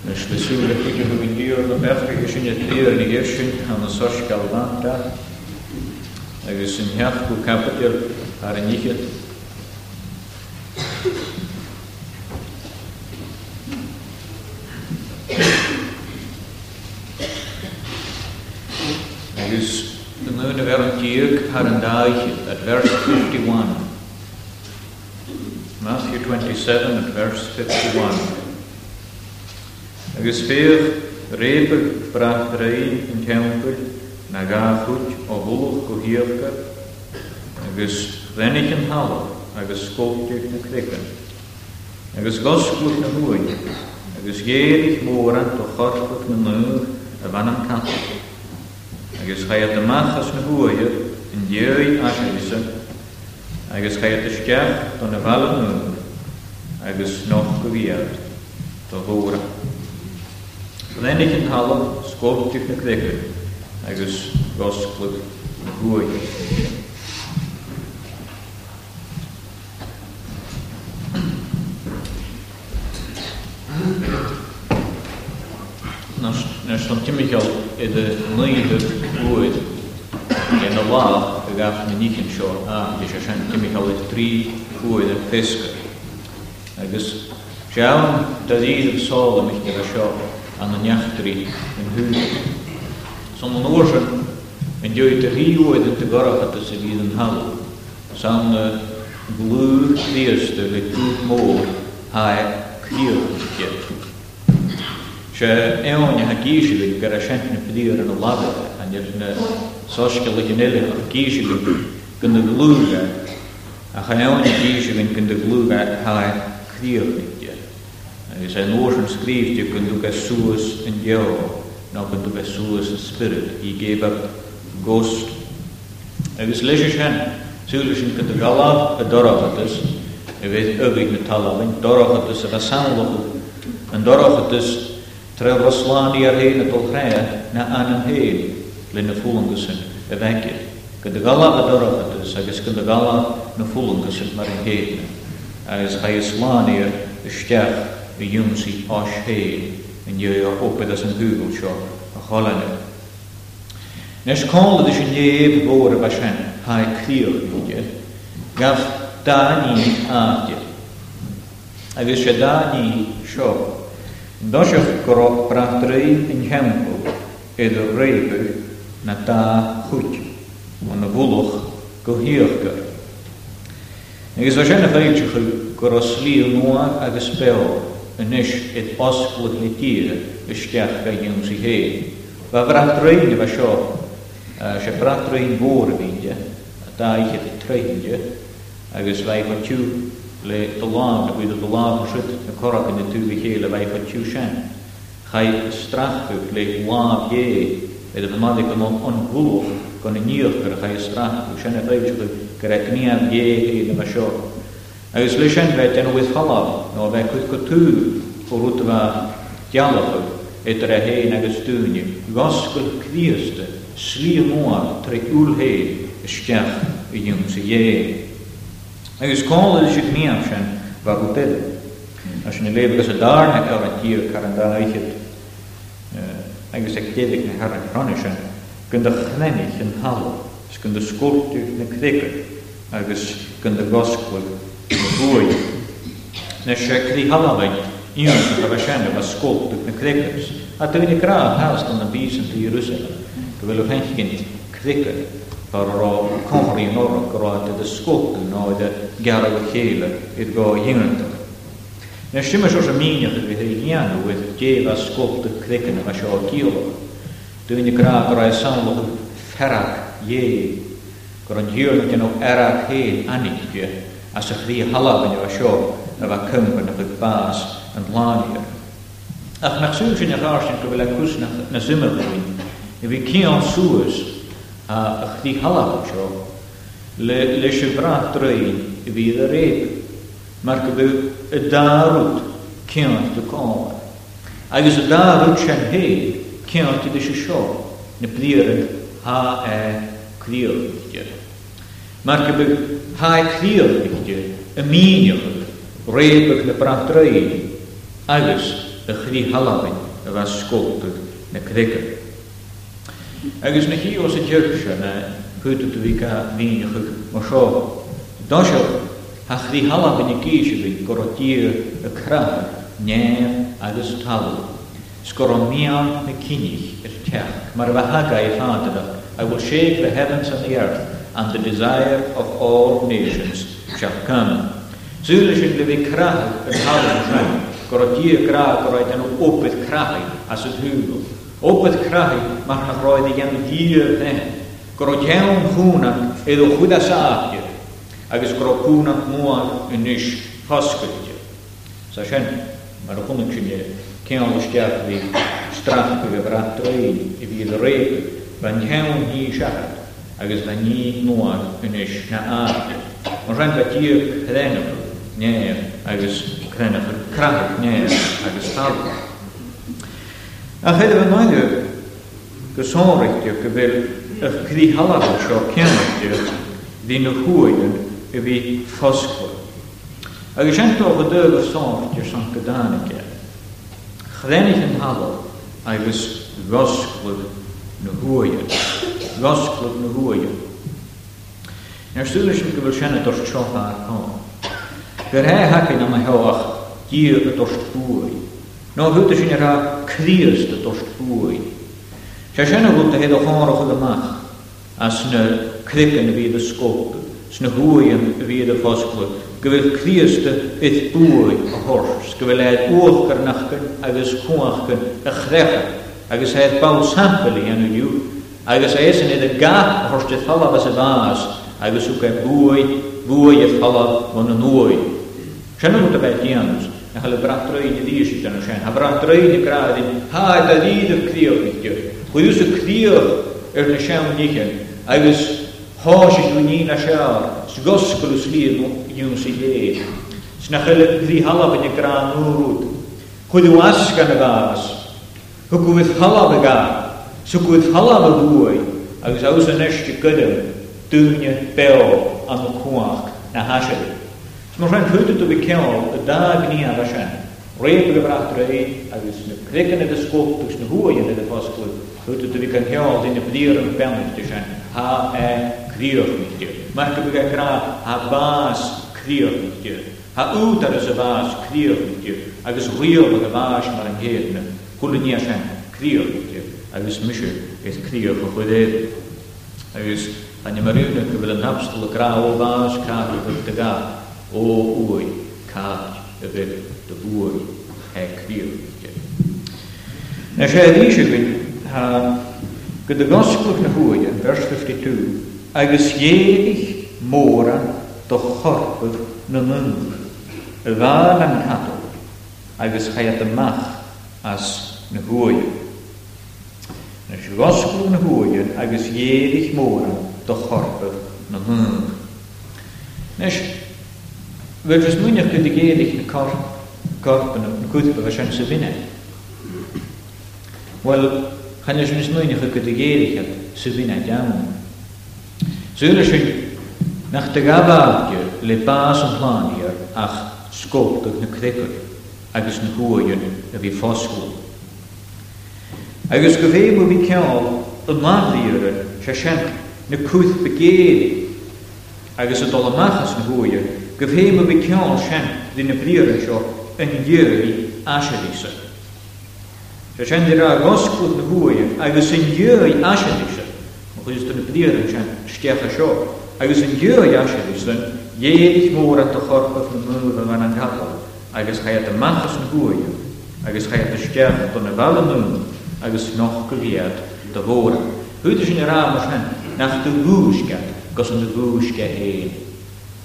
The shpesur dhe këtë në vindirë në bethë këshin e tërë në gjershin në nësosh kalvan të e gësë në hjatë ku kapëtër arë njëhet Agus the mynd y fer yn diog ar at verse 51. Matthew 27 at verse 51. agus féoh répa brath raon an teampail na gachuid ó bhuach go hiíochcha agus rénig an hala agus scóteach na crican. Agus gosúir na nuin, agus géirich móran do de na nuach a bhan an I Agus chaiad amachchas na bhuaide in dhéoid aise, agus chaiad isteach don na bhealú agus nó go bhíad do Leidingen halen, skool scope een kregen. Hij dus was kluk goed. Nasz Tim is de nigdy goed. En de la gaf me niet in show. Ah, dus als Tim Michał het drie goede fisker. Hij dus, Sjaan, dat ieder zal hem niet show. Aan de neachtrí erin en San an ósan an te rio ríúid an garachata te bhí an hall, hal, glúr líasta le cúp mór ha clíorge. Se éáine ha gíisiú gur a sena pedíir an a labbe an na sóske le gnéile a en gun na glúga As je kunt from Scripture, you can look at Suas and Yahweh, now can look at Suas and Spirit. He gave up ghost. het leis sin súla sin go galad het dorachatas a bheith het na talhain, is een sanlachu an dorachatas tre Rosláí ar héna dulchré na anam de le na het. a Je kunt de galad a dorachatas agus kunt de galad maar een mar Als hij agus cha de isteach y ywmsi os hen yn hope o opeth as yn hwgl sio a cholen. Nes col ydych yn neb fawr y basien hae gaf dani, ni adio. A fes e da ni sio. Dosiwch gorog bratri yn hempl iddo reibw na da chwtio. Ond y Agus a féidirchu go Ynys et osgwyd ni dyr ysdiach gael yw'n sy'n hyn. Fe frat rhaid fe sio, e, se frat rhaid fôr yn fynd, e, a da i chyd i treid, e, agos fe eich tiw le dylan, a gwyd y dylan yn sut y corag yn y tŵ i chael a fe eich tiw sian. Chai strachwyd le laf ie, fe dy fymad eich yn o'n gwlwch, gan y niwch gyda chai strachwyd, sian e feich gyda gniaf ie, hyn y fe Uslyšenveten het no dat kutkutu, urutva djalavu, et rehe negestuni, gaskut kvieste, slimoa, tre ulhe, stjach, jungse je. Us kol is het miafschen, vagupel. Als je een leven is daar naar garantier, kan dan uit het. Eh, ik zeg dit ik naar haar chronischen, kun de grennig en halen, kun de skortuig en kwikker, kun de Ой, наше крихалавань, юнша хавашами воскол дук на крекерс, а ты не краа хаста на бисен ты Иерусалим, гвелу хэнхигент крекер, паро конхри нора крата да скокту нойда гарава хейла ирго юнта. Nes sy'n mynd o'r mynd o'r fydd ei gnian o wedi ddeil a sgwb dy cricyn yma sio gilo. Dwi'n i graag o'r aesamlwch yn fferag ie. Gwrdd yn hiwr yn gynnu hyn anig a sy'n rhi halaf yn yw sio a fa cymryd na bydd bas yn lani. Ac na sŵr sy'n eich ars yn gyfle cwrs na symud yn i fi ci o'n sŵs a chdi halaf yn sio le siwfra drwy'n i fi ddar eib. Mae'r gyfyw y darwyd cynt y côn. Agus y darwyd sy'n hyd cynt i ddysio sio na blir ha e clir. Mae'r gyfyw haikhiellikje, een miniel, reepig de prachtrein, agus de chri halabin, a was skolpig na krikker. Agus na hi was a jurksha na putet vika vinjig mosho. Dasho, ha chri halabin a kiesjevin, gorotier a kracher, neer agus tal. Skoromia na kinich, er teach, mar vahaga i I will shake the heavens and the earth, and the desire of all nations shall come. Zule sin le vi krach yn halen rhaid, gor o dir grag o roed yn opeth crachu as y hwnnw. Opeth crachu mae'r rhaid roed i gan dir ddyn. Gor o iawn hwnan eddo chwyda sa adio, agos gor o hwnan mwan yn ish hosgydio. Sa sien, mae'r hwnnw sy'n ie, cyn o'n ysdiach fi strach fi fe fratro i, i fi ddreig, fe'n iawn hi siarad. agus le ní nóir inis na áte. Mar rein le tíú chrénafur néir agus chrénafur crahar néir agus talha. A chéad bh náidir go sóirteú go bhfuil arí halada seo ceannaú hí na chuúin i bhí fosfuil. Agus de go dúla sáirtir san go dánaige. Chrénig an halal agus rosfuil na losglwb na hwyl. Na'r stwyl sy'n gyfel sian y dorst sioch ar hon. Gyr he hacyn am ei gyr y dorst bwy. No hwyd sy'n yr ha criast y dorst bwy. Sia sian y gwyd y hedd mach. A sy'n y cric yn y fydd y sgwb. Sy'n y hwy yn y fydd y fosglwb. Gyfel criast y bydd bwy y hors. Gyfel eid wwch gyrnachgyn agos cwachgyn y chrechyn. Agos eid bawl sampl i enw agus ésan iad a gath thuirte thalab as a bás agus u cai buai buai a thalab man na nuai. Seanúta bheith tíanas na chala bratraí na díisi tan sin, ha bratraí na grádi, ha a líad a críoch tío. Chuús a críoch ar na seam níchen agus háis nó ní na sear, sgoscail slíad dún sa lé. Sna chala dhí halab na gránúrút. Chuidú asca na bás, Hwgwydd halab y gael, Sukut halamalui, agus aus an echte gudde, dúne bell an kuach na hashe. Smo ran hutu to bekel, a dag ni a vashe. Reep de als agus het krikken de skop, dus ne hoor je de vaskul. Hutu te bekel hel in de blieren pellen te zijn. Ha e krier met je. Maar te bekel ha baas krier Ha ut er ze baas krier met je. Agus riel de baas maar een heerne. Kulnia zijn krier met agus muisi éis críoch a chud éir. Agus a ni marúna go bfuil an hapstal ará ó bás cá bfuil de gá o uai cá a bheith de búir he crío. Na sé ríise bin go de gospel na húide vers 52 agus dhéigh móra do chorpah na mungr y ddal yn cadw agos chaiad ymach as na hwyr. Nes i gosgwg yn hwyr agos ieddill môr do chorbydd na hwn. Nes, fel jyst mwynach gyda ieddill na corbyn yn gwydbydd a sian sy'n Wel, chan ys nes mwynach gyda ieddill a sy'n fynnau iawn. Zwyl ys nach dy gafadio le bas yn planir ach sgoldag na credwyd agos na hwyr yn y fi ffosgwyd. Agus go bhé mu bhí ceall an láíire se sena na cúth begéad agus a dolamachchas na hhuair, go bhé mu bhí ceall sen dí na bríire seo an dhéirí aisiise. Se sin ar a goscú na hhuair agus an dhéirí aisiise chus na bríire sen stecha seo, agus an dhéirí aisiise dhéad mór an do chorpah na múra an an galal agus chaiad a na hhuair agus chaiad a steach don na bhela múna agus nach goléad do bhóra. Huidir sin rámarchen nach do bhúisce gus an do bhúisce éon.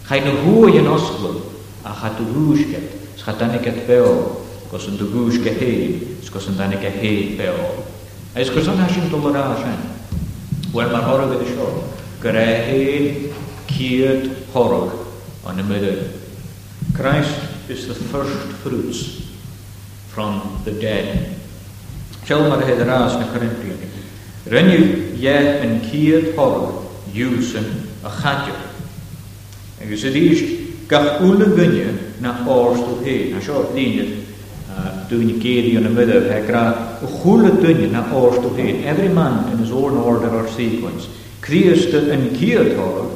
Chaid na bhuaí an a cha do bhúisce scha danig et be gus an de an a ah, Is gus an sin do rá Wel mar is an Christ is the first fruits from the dead. Kilmar het raas na Corinthië. Rinne je een kiert horror, jusen, een chatje. En je zit eerst, gach oele gunje na oorstel heen. Nou, uh, na zo dien het, je keer in de midden, hij graag goele dunje na oorstel heen. Every man in his own order or sequence. Christen een kiert horror,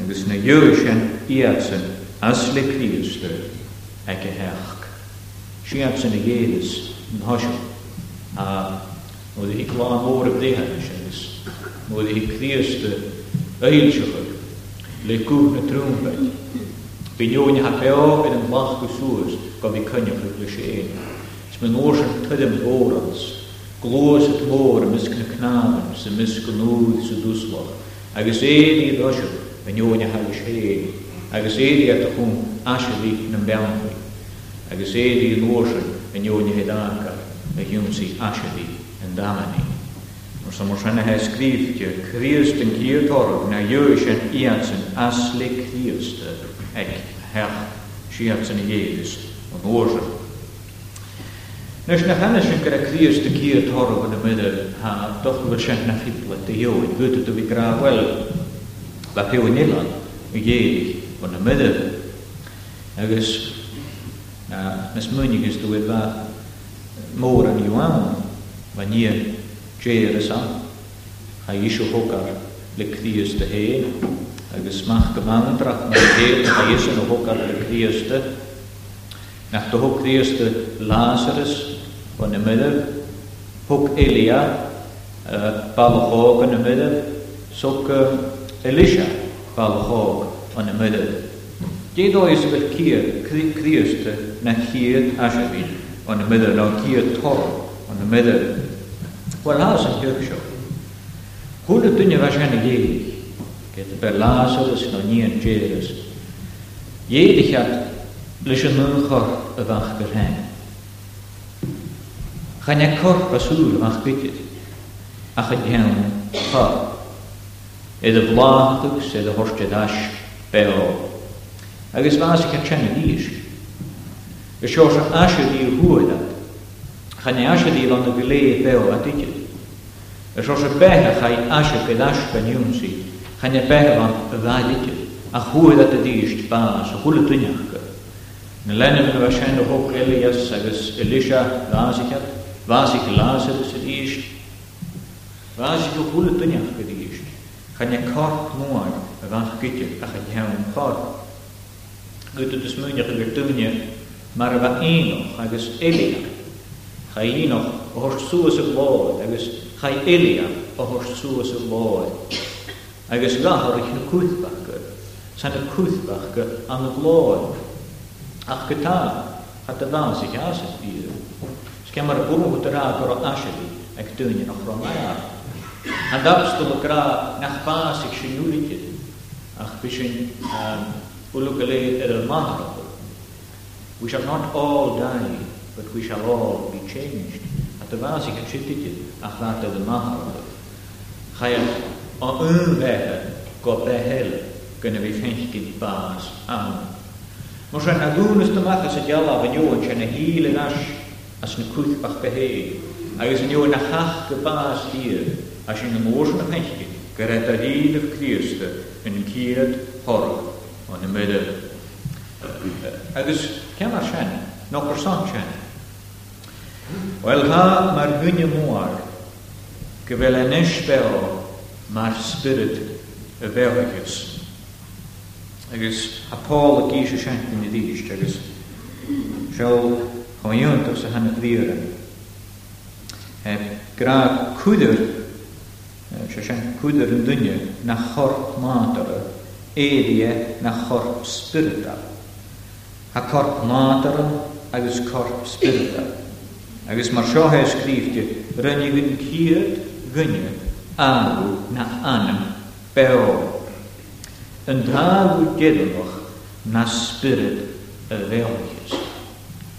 en dus na jusen, iatsen, als Christen, ekke hech. Siatsen a jedes, een hosje. a modd i gwa môr y bdehan ysgys, modd i cdiast y eilsioch, le cwr na trwmbed, Binion ha beo yn yn lach gwsws gof i cynnwch yn glwysien. Sma nos yn tydym gorans, glwys at môr ymysg na cnafn, sy'n mysg yn nŵdd sy'n dwslach, agos eid i ddosio binion ha gwsien, agos eid i at chwn asio i na mewnfwy, agos eid i nos yn binion i hedanca, a dúnsaí asisí an damaní. Mar sa mar sena he scríbte chríist an gíortóach na dúir sin ían san asla chríiste ag heach siad san héidir an ósa. Nes na hanna sin gur a chríist a gíortóach na midir ha dochfuil sin na fipla de dheoin, bhuiide do bhí grahfuil le peúin ilan i dhéidir an na midir agus Nes munig is dwi moren Johan, wanneer Jeresa, ha Jesu hokar le Christe he, agus mach gemandrach na he, hij is no hokar le Christe, naar de hok nou, Christe Lazarus, van de midden, hok Elia, uh, eh, Balchog in de midden, sok uh, eh, Elisha, Balchog in de midden. Dit is het keer Christe naar hier Ashavin. on y midder, na gyr tor on y midder. Wel las yn hyrg sio. Hwn y dyn fas gan i ddeg, gyda ber las ydys no ni yn jerys. Ieid i chad, lys yn ynchor y fach gyrhen. Chan e corp a sŵr y fach bygyd, a chyd iawn, chod. Edd y flaadwg sydd y horsdyd as beo. Agus fas i chad chen y ddysg, Dus Jos asje die hoe dat. Dus ga je asje die van de geleden peo wat dit is. Dus als ga je asje pedas penioen zie. Ga je pech van wat dit is. Ach hoe dat het is paas, hoe het doen je. En lenen we waarschijnlijk ook Elias, agus Elisha, waar zich het, waar zich Lazarus het is. Waar zich ook hoe het doen je is. Ga je kort mooi, waar gietje, ach het jou kort. Goed, het is moeilijk, het maar wat elia. Chaíno ó thursúas a bháid agus cha elia ó thursúas a bháid. is ich na cúthbach go, san na cúthbach go an na bháid. Ach zich tá a a bhás i gasas bíú. Sce mar bú go rá go aisií ag dúine nach romá. en dabstal is toch ook raar, naar ach bis nu niet, ach ehm, lé We shall not all die, but we shall all be changed. A dyma sy'n cysylltu a chladau dy mahar. Chael o yn fehe go behel gyda fi ffenchgyn i bas am. Mos rhaid na dŵn ys dymach as y diala fy niwyd sy'n y hil yn as as yn cwth bach behel. Agus yn niwyd na chach gy bas hir as yn y môrs yn y ffenchgyn gyda dy hil y Christ yn cyd horog o'n y meddwl. Agus ceanna sin nó gur san sin. Weil ha mar gunne mwar, gyfel bhfuil an isbe mar spirit a bhegus. Agus a Paul a gíise seintin na ddíist agus seo choúntas a hena dlíre. Gra cwydr, eh, se sin cwydr yn dunne na chorp mátar eidia na chorp spiritach a corp nádara agus corp spirda. Agus mar seo he scrífte rinne gyn ciad gynne agw na anam beo. Yn dagw gedwch na spirit y feolchus.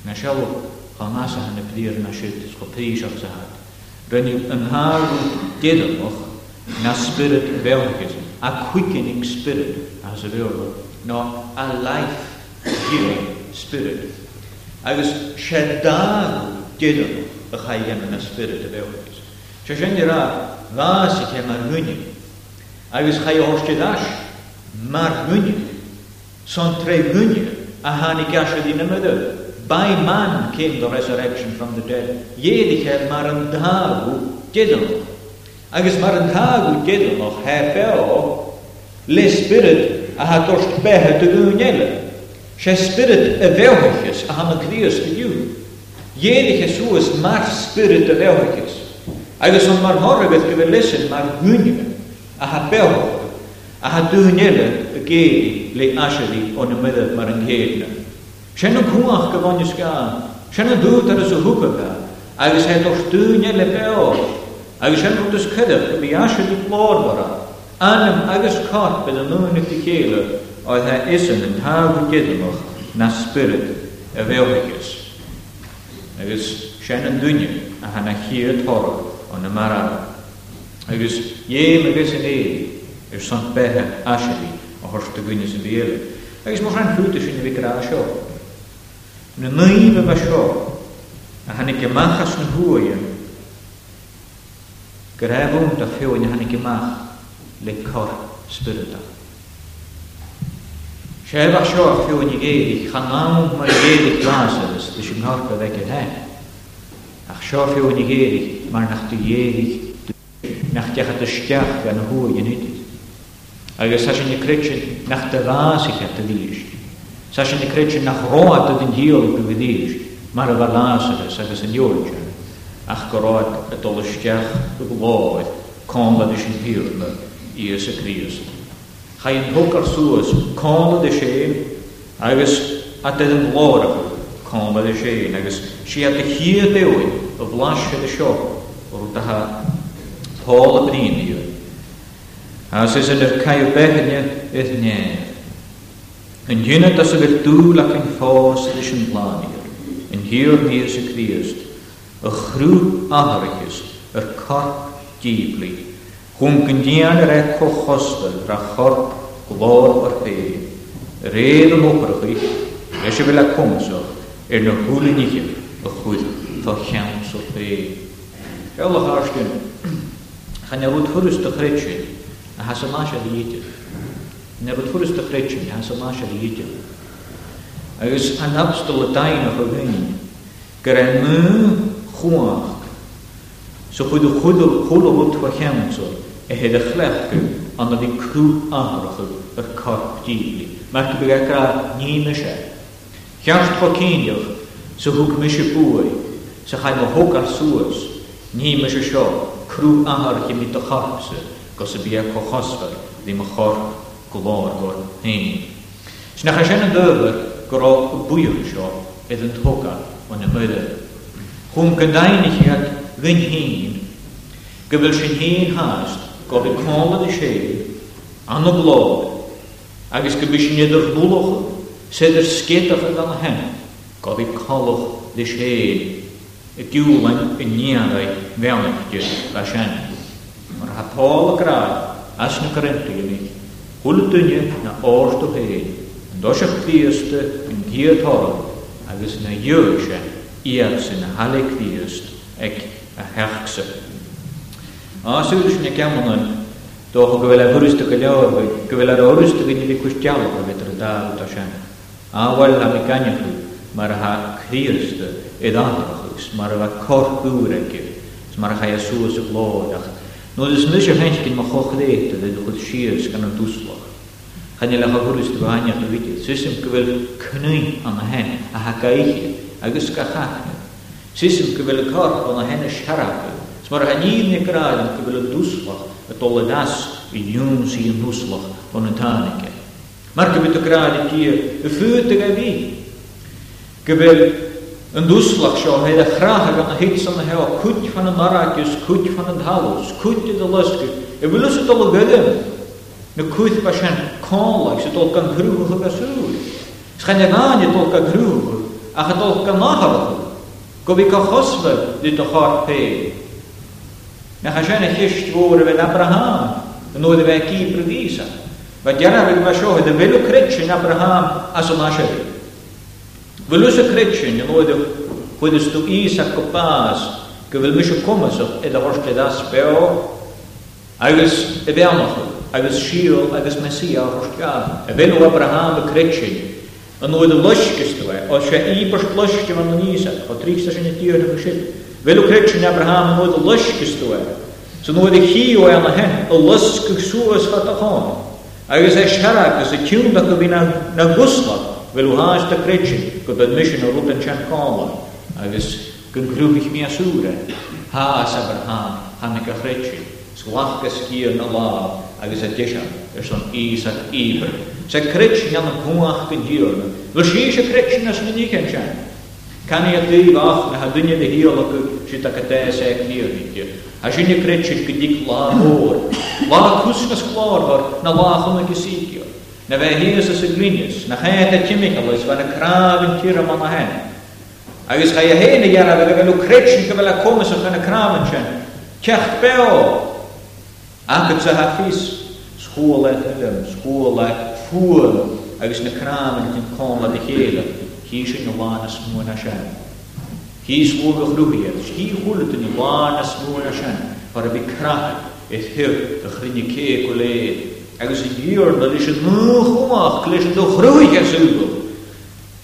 Na seo chamas hyn y pdir na sydd sgopris o'r zahad. Rinne yn hagw gedwch na spirit feolchus. A quickening spirit as y feolchus. No, a life given spirit. I was Shedar Gedon, a Chayemen, a spirit of Elders. Shashendira Vasike Margunim. I was Chayoshkedash Margunim. Son Tregunim, a Hanikashadin Mother. By man came the resurrection from the dead. Yedicher Marandhagu Gedon. Agus Marandhagu Gedon, of Hefeo, le spirit a ha tosht behe te gönjelen. Sé spirit a bhehaiches a hanna clíos aniu. Dhéananig Jesus mar spirit a e bhehaiches. Agus an mar horragad go bhfuil lisan mar gúnime a ha bhehaiches a ha dúnile a géri le asiri o'n ymwyddodd mar yn gheirna. Sian o'n cwach gyfon i sga, sian o'n dŵt ar ys o hwga ga, agos he dwch dúnile beo, agos sian o'n dys cydaf gymi asiri glor bara, anam corp yn y mwyn oedd e isyn yn taf gydymwch na spirit y feohigus. Agus sien yn dwyni a hana hir tor o'n ymarara. Agus ie magys yn ei i'r sant behe asili o hors dy gwynys yn bielu. Agus mwch rhan hwyd ysyn i fi gra sio. Yn y nai fe fe a hana gymachas yn hwy e. yn gyrefwn da ffewn a hana gymach le cor spiritach. Séf a seo a fiúin i géirich, chan ná mar i géirich lásas, dys yn horpa ddeg yn he. Ach seo fiúin i géirich, mar nach dy géirich, nach dech a dysgiach gan hwy yn hyd. Agus sa sy'n i cretsin nach dy lásich at dy ddysg. Sa sy'n i cretsin nach roa dy dyn diol i bydd ddysg, mar y fa lásas agos yn diolch. Ach goroad y dolysgiach y gwoedd, con fa dysg yn hir, i ys y criasd. Cha an thucar suasúas cála de sé agus a de an láracha cála de sé agus siad de chiad deúin a bhlaisce de seo ó dathe pála bríú. As is yn yr cael bethynio i'r nef. Yn hyn at as y fel dŵl ac yn ffos ydych yn blanir, yn hir nes y Christ, y chrw aharachus, yr corp diblyg. Cum cândian reco hostă, rahor, glor orpei, rede loprăhi, leșe vela comso, e ne hule niche, e hule, tocheam sorpei. Și Allah arștin, ha ne rut fărâs të hreqe, a de ite. Ne rut fărâs të hreqe, a ha să voor de ite. een a hyd y chlechu ond oedd hi'n crw ahrachyd y corp dîli. Mae'n bydd eich gael nîn y se. Chiarst ho cynioch sy'n hwg mis y bwy sy'n chael mae hwg ar sŵs nîn mis y sio crw ahrach i mi dy chorp sy gos y bu eich hochosfer ddim y chorp glor gor hyn. Sy'n eich eisiau yn dyfyr gyro y bwyr sio bydd yn toga o'n y mydder. Chwm gydain i chi at gyn hyn gyfyl sy'n hyn hast go bhí cála i sé anna blog, agus go bhís idir búlacha, séidir scétacha gan hen, go bhí cálach de sé i dúlain i níanra bheanach dú le sin. Mar hatála grá as na carintaí Húlaúine na áirú hé, doiseach bíasta an ggéadtára agus na dheise iad sin na halaíist ag a heachsa. А сегодняшня кямуна то говорила гуристо каляо, говорила руристо marha куштяла по ветру да уташан. А валла меканику марха христа эдахус марва корхуреке марха Иисус лодах. Но дис мише хенчкин махохрейте де худ шиес канан дуслах. Ханила хагуристо гания хвити. Сисим квел кнуй анахен ахакаихи агус кахахне. Сисим квел корх анахен шарахи. Сморганир das, кралит, как было een это van и нюн Maar ik и танике. Марка бит de тие, ik wil een doeslag zo, hij de graag kan de hits aan de hel, kut van een marakjes, kut van een halus, kut de luske. En wil lussen het al gedem. Nu kut was een konlijk, ze tolk een groeven gebasoer. Schijn je aan je tolk een het tolk Kom ik een gosme, dit de hart نحجان هيش تور بن أبراهام نو دباكي برديسا بديانا بالمشوه دبلو كريتشن أبراهام أسو ناشري بلوس كريتشن نو دب كودس تو إيسا كباس كبل مشو كومسو إذا ورشت داس بيو أغس إبيامخو أغس شيل أغس مسيا ورشتار أبنو أبراهام كريتشن نو دب لشكستوه أو شئي بشت لشكي من نيسا خطريكسا شنتيو نمشيل Велокречення Abraham мод лошкістуе. Со нуа дихіо ела хен, а лошку суас хатахон. Agus e sharag as a tune da kabina na gusla, velu has da krejin, kod da mission a rutan chan kala. kun gun kruvich mia Ha as Abraham, hanika krejin, slachkas kier na lav, agus a dishan, er son Isaac je Se de jan a kuach gyn hirna, vashis a as na chan. Kani je vach na hadunya de hialaku Als je sa kiyanitya. Hajinja kretchish kidik la hor. La kusnas klor hor na la khuna kisikyo. Na ve hias as agrinis na je chimikalis van a krav in tira mama hen. Agus ga je heen jara we gaan ook kretchen te willen komen zo gaan kraven chen. Kech peo. Anke Aan het School let hem, school let voer. Agus na kraven kan komen de hele. Hís yn ywanas mwyn a sian. Hís wwg o'ch rwy'r, hi hwlyd yn ywanas mwyn a sian, ar y bu crach, eith hyr, y chryni ceg o le, agos yn yw'r na lys yn mwch o'ch, glis yn o'ch rwy'r gas yw'r.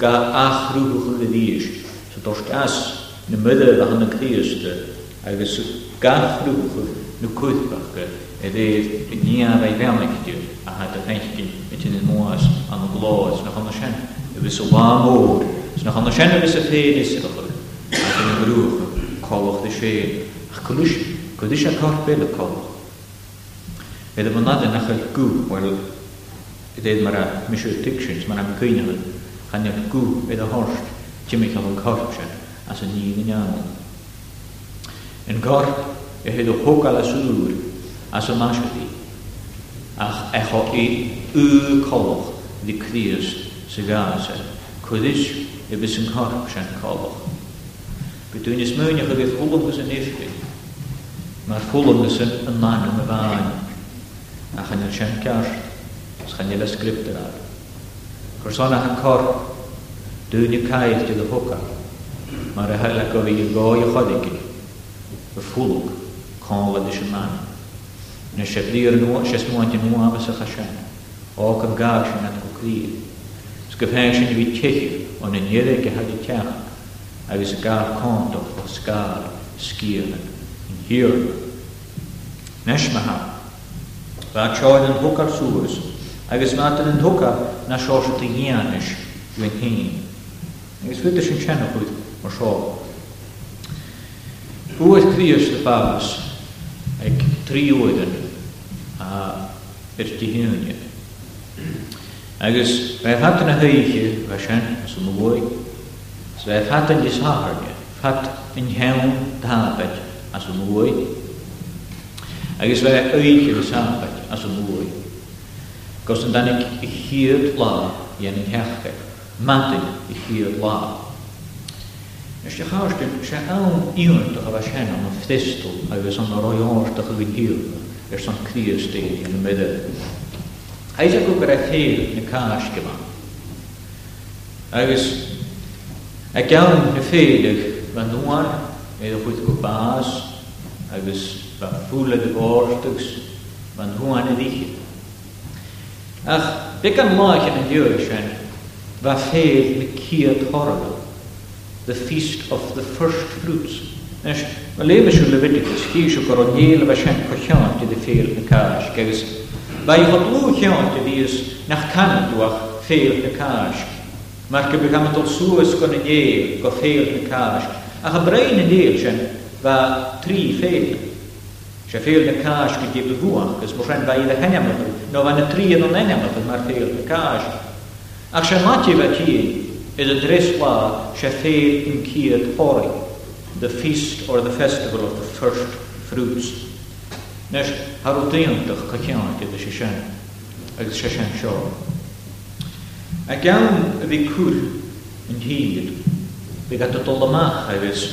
Ga ach rwy'r o'ch rwy'r ddys, so dos gas, na myddau a hyn yn cdiast, agos gach rwy'r na cwythbach, edrych yn iawn a'i fewn ac a hyd y rhaid gyn, yn mwas am y glod, na hwn o sian agus ó bá mór sna chana sena is a féin is a chur ag an grúcha cólach de sé ach chuis chudí sé carpé le cólach. Éidir man nad nach gú bhil i déad mar a misisiú tictions mar an cuine chane gú é a hást tíimi an carp se as an ní gnean. An garp i héad ó thóca le súr as an máscaí ach echo i ú cólach dí críos sa gaasa, eh? chudis i bys yn corp sy'n cofach. By dwi'n ysmwyn eich oedd hwlwm gys yn eisbi, mae'r hwlwm gys yn ymlaen am y fain, a chan i'r sy'n gair, chan i'r ysgrifft yr ar. Gwrsona chan corp, dwi'n i cael dydd y hwca, mae'r ehael ac o fi i goi o chodig i, y ffwlwg, conol man. Nes e e i blir yn oes, ys mwyn yn oes ych o gan gair sy'n adeg o Sgafeirsin fi techu o'n yn ieddig gehad i teach, agos y gael condoch o sgar sgir yn hir. Nes ma ha, fa troed yn hwcar sŵrs, agos ma atyn yn hwcar na sios at y ianis yw yn hyn. Agos fyd ysyn sianach wyth o'r sio. Hwyth Crius dy babas, ag tri oedden, a yrdi hynny. Agus raibh hat na thuiche bheit sin as an bhid, s raibh hat an dishátharne, fat in hean dábeid as an bhid. Agus raibh uiche disháthaid as an bhid. Gos an danig i chiad lá dhéan an heachcha, matin i chiad lá. Nes de chaarste se an íornta a bheit sin an a ftistal agus an a roiáirta a bhíhiúna ar san críostéí an a middag. Aidir go gur a chéad na cáis Hij is, a gaan na van ba hij é a chuid go bás van ba de bhórtagus van thuáin a dí. Ach be an máid een dúir sin ba féad the feast of the first fruits. Nes, ma lebeisiú Leviticus, hier go de wij hadden jantje die is naar door veel gekaas. Maar ik begon zo zoes kunnen je go veel gekaas. A gebreine deeltje waar drie veel. Ze veel die gegeven gewoon, dus misschien bij de hennemel. Nou van de drie en een hennemel, maar veel gekaas. Als je matje wat hier, is het resla, ze veel in kiet horig. The feast or the festival of the first fruits Nes ar wdaonach cocheanach gyda si sian, agus si sian sio. Ac iawn y fi cwr yn hyd, fe gata dol y mach a fes,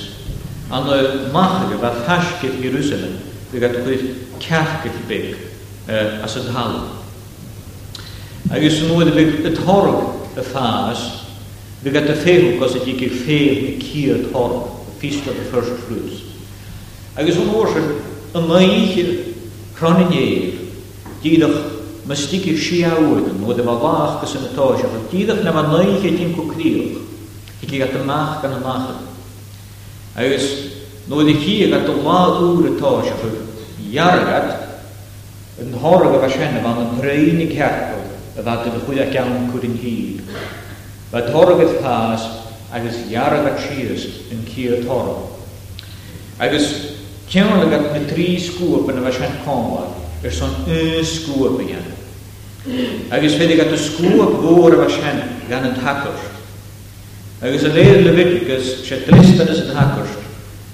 an hash mach ag y fath hash gyda Jerusalem, fe gata gwyth cach gyda beg as y hal. Agus yn wyth y torg y ffas, fe gata ffeirw gos ydy gyda ffeirw y cyr of the first fruits. Agus yn orsyn, y maith cronin eir, dydych mystig i'r siawyd yn oedd yma lach gys yn y tos, ac dydych na ma'n naith i ddim cwcriwch, i gyd at y mach gan y mach. Agus, nôd i chi ag at y lad ŵr y tos, ac iargad, yn horog o fasien yma, yn dreinig hercol, y ddad yn chwyd ac iawn cwrin hyd. Fe dorog y thas, agus iargad sias yn cio torog. Agus, Cewn o'n gat na tri sgwb yn y fasyn conwa, yr son y sgwb yn iawn. Agus fyddi gat y sgwb fwr y fasyn gan yn tacwr. Agus y leir Leviticus, se dlistan ys yn tacwr,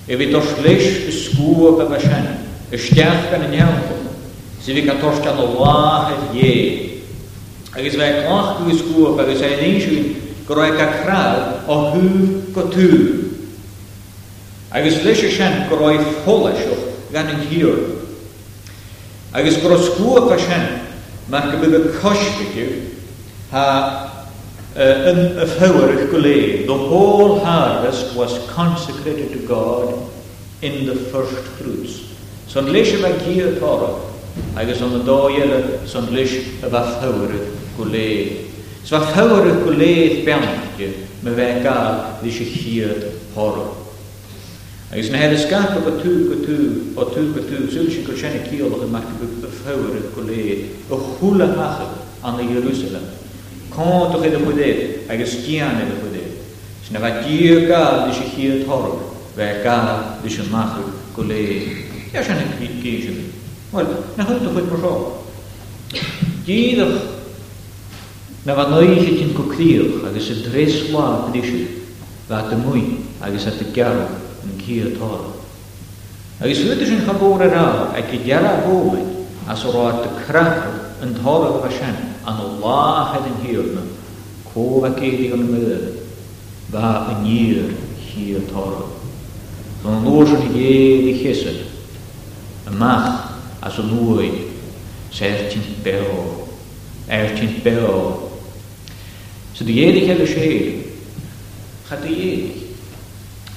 e fi dors leis y sgwb y fasyn, y stiach gan yn iawn. Si fi gat dors gan o wahyd ie. Agus fe clach gwy sgwb, agus e'n eisiau gwroi gael crawl o hw gotw agus leis e sin go roiid thola seo gan an hiúr. Agus go scúacha sin mar go bud a cosiciú ha yn y ffywrych gwle, the whole harvest was consecrated to God in the first fruits. So Son leis yma e gyr tora, agos on y doel son leis yma e ffywrych gwle. So ffywrych gwle bernach, mae fe gael leis y hir horwch. Agus na hir sgach o gatŵ gatŵ o tŵ gatŵ sy'n sy'n gwrsien i ciolwch yn marc y ffawr y gwle y chwla hach an y Jerusalem. Cont o'ch edrych wydyd agos gian edrych wydyd. Sy'n aga dir gael dys i chi y torog fe gael dys yn mach y gwle. Ia sy'n yn gyd gyd sy'n gyd. Wel, na hwyd o'ch edrych mwysio. Gydwch na fa nwy chi ti'n gwcriwch agos y dres wlad dys i fa dy mwy agos at y garwch yn cia tóra. Agus fyddys yn chagwr yr al ac i diara bwyd as o'r oed y crachw yn tóra o'r asian an o lahad yn co na cof ac eidi yn myr fa yn i'r cia tóra. Dwi'n lwrs yn hyd i chysyd y mach as o lwyd sef ti'n beo er ti'n beo. So dy edig hefyd sy'n Chad dy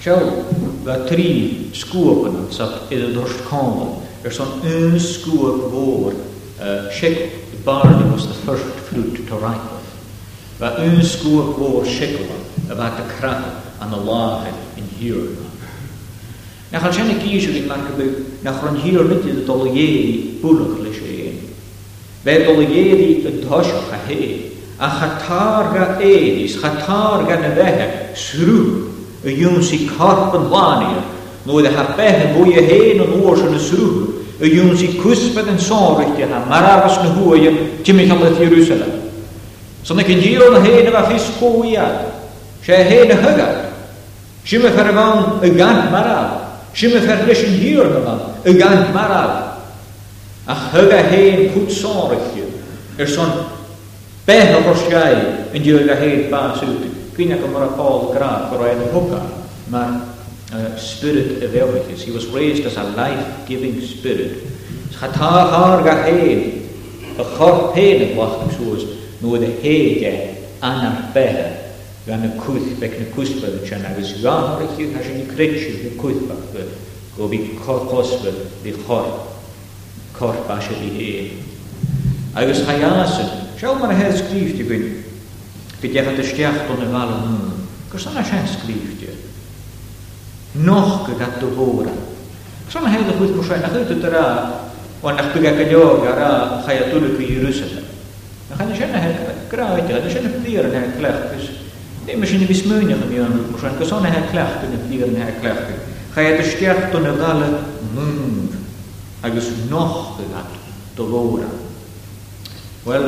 Sjálf var trí skúapunum sagt eða dorst kónum er sån un skúap vår sjekkul barni was the first fruit to ripen. Va un skúap vår sjekkul a var til krafa an a lahe in hýrna. Nach hann sjenni gísu gín makkabu nach hann hýrna til dole jeri búlug lishe ein. Ve dole jeri a dhosh a hei a chatarga eis, chatarga na vehe, srúk y yw'n si carp yn hlani, nô ydych ar beth yn fwy y hen yn oes yn y srw, y yw'n si cwsbeth yn sôn rwy'n ha, mar aros yn hwy yn Jimmy Hamlet Jerusalem. So na gyndiro na hen yma ffys gwyad, se hen y hygad, si me fer yma'n y gant maral, si me fer leis yn hir yma, y gant maral, a hyga hen pwt sôn rwy'n, er son beth o rosiau yn diodd a hen bas yw'n Queen Agamora Paul Grant Brian Hooker, my uh, spirit of Elvis. He was raised as a life-giving spirit. Chata har ga hen, a chor pen of wach and shoes, no the hege anar behe, gan a kuth bek na kuspa the chan. I was gan or he has any creature the kuth bak the go be korkos with the chor korp ashe the hen. I was hayasen, shall man has grief to gwyn, Bydech y stiach yn y fal yn hmm. nhw. Gwrs yna sy'n sgrif di. E? Noch gyda dy hwyr. Gwrs yna hyn y chwyth mwysau. Nach ydw dyra. O'n ach bygag y diog ar a chai a dwi'n gwy Jerusalem. Nach hyn sy'n hyn graed. Nach hyn sy'n blir yn hyn clech. Gwrs ddim sy'n bys mwynach yn ymwneud mwysau. Gwrs yna hyn clech yn y yn hyn clech. Chai a dy stiach yn y Agos noch gyda dy hwyr. Wel,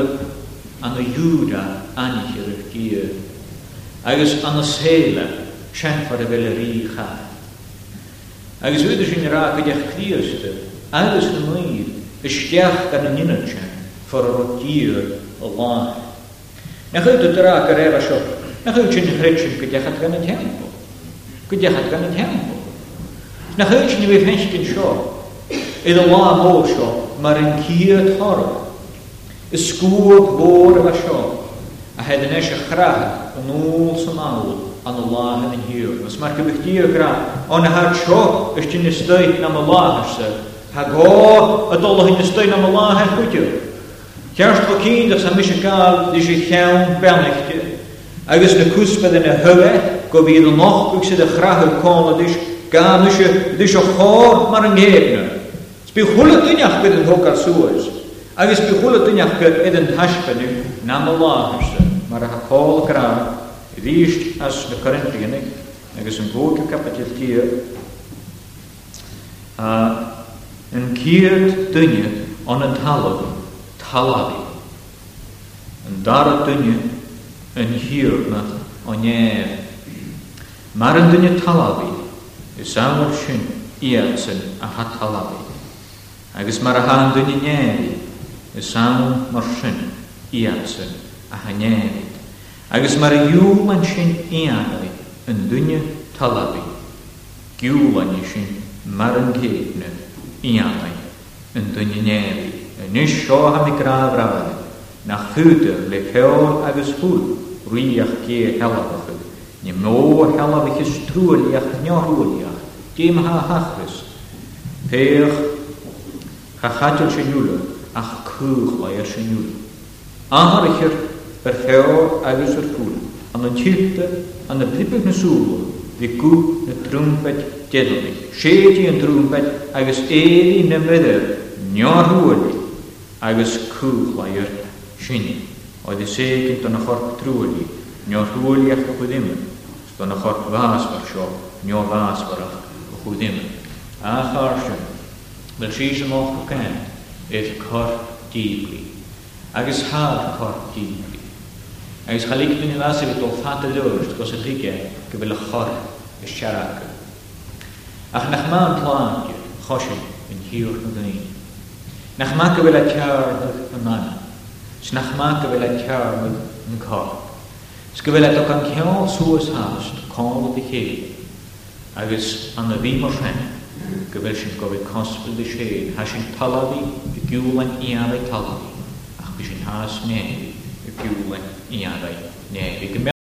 an dúra anhiir gí. Agus an héile seanfar a bheile rícha. Agus úidir sin rá go deach clíiste, agus na muid isteach gan na ninese for a rotír a láin. Na chuú rá shop, réire seo, na chuú sin hreisin go deachchat gan na tempo, go deachchat gan na tempo. Na chuú sin bhíh heiscin seo, i a lá mó seo mar an cíad Ysgwg lôr efo sio. A hedyn eisiau chrach yn ôl sy'n awl an Allah yn hiw. Os mae'r gyfychdi o gra, ond ha'r sio ysdyn nystau nam Allah ysdyn. Ha go y dolwch yn nystau nam Allah yn gwydio. Cerst fo cyn dros am eisiau gael ddys i llawn benechti. Agus na cwsbedd yn y hywe, go fydd yn och gwych sydd y chrach yn col a ddys gael ddys chor mar yng nghefna. Sbi hwlyd yn iach bydd yn hwg ar sŵas. Agus bu chula duineach go iad an taispenú ná láthirsa mar a chaáil rá ríist as na Corintianig agus an ggóca capitil tí eh. an ah, cíad duine an an talh talaí an dar duine an hiúna anéir. Mar an duine talaí is samar sin ían san a hat talaí agus mar a há an duine samú mar sin íasa a hanéid. Agus mar dú an sin éanaid an dunne talabí, Giúhaine sin mar an céadne íanaid an dunne néí, Nus seo ha mi grabhráile nach chuúte le cheáil agus thuú riíoach ha ach cwch mae ar sy'n yw'r. Ahar eich yr heo agos yr ffwl, an y tilta, an y blibig na sŵl, fi gw na drwmbed dedelig, sédi yn drwmbed agos eili na meddwl, nior hwyl, agos cwch mae ar sy'n Oedd y segyn dan y chorp drwyli, nior hwyl i'ch o chwydim, dan y chorp fas bar sio, nior fas barach o chwydim. Ach arsiwn, fel sy'n moch o cain, eich corff dîblu. Agus haf corff dîblu. Agus chalik byn i las i fydol ffat y lwrt gos y rhige gyfyl y chorff y siarag. Ach nach ma'n plan gyr, chosi yn hiwch yn dyn Nach ma'n gyfyl y cyrdd yn manna. S'n nach ma'n gyfyl y cyrdd yn corff. Sgyfyl y dogan ceol sŵs hast, col y hyn. Agus an y fi mor go bhfuil sin go bhíh de sé ha sin talhí i gúlain íanra talhí ach go sin mé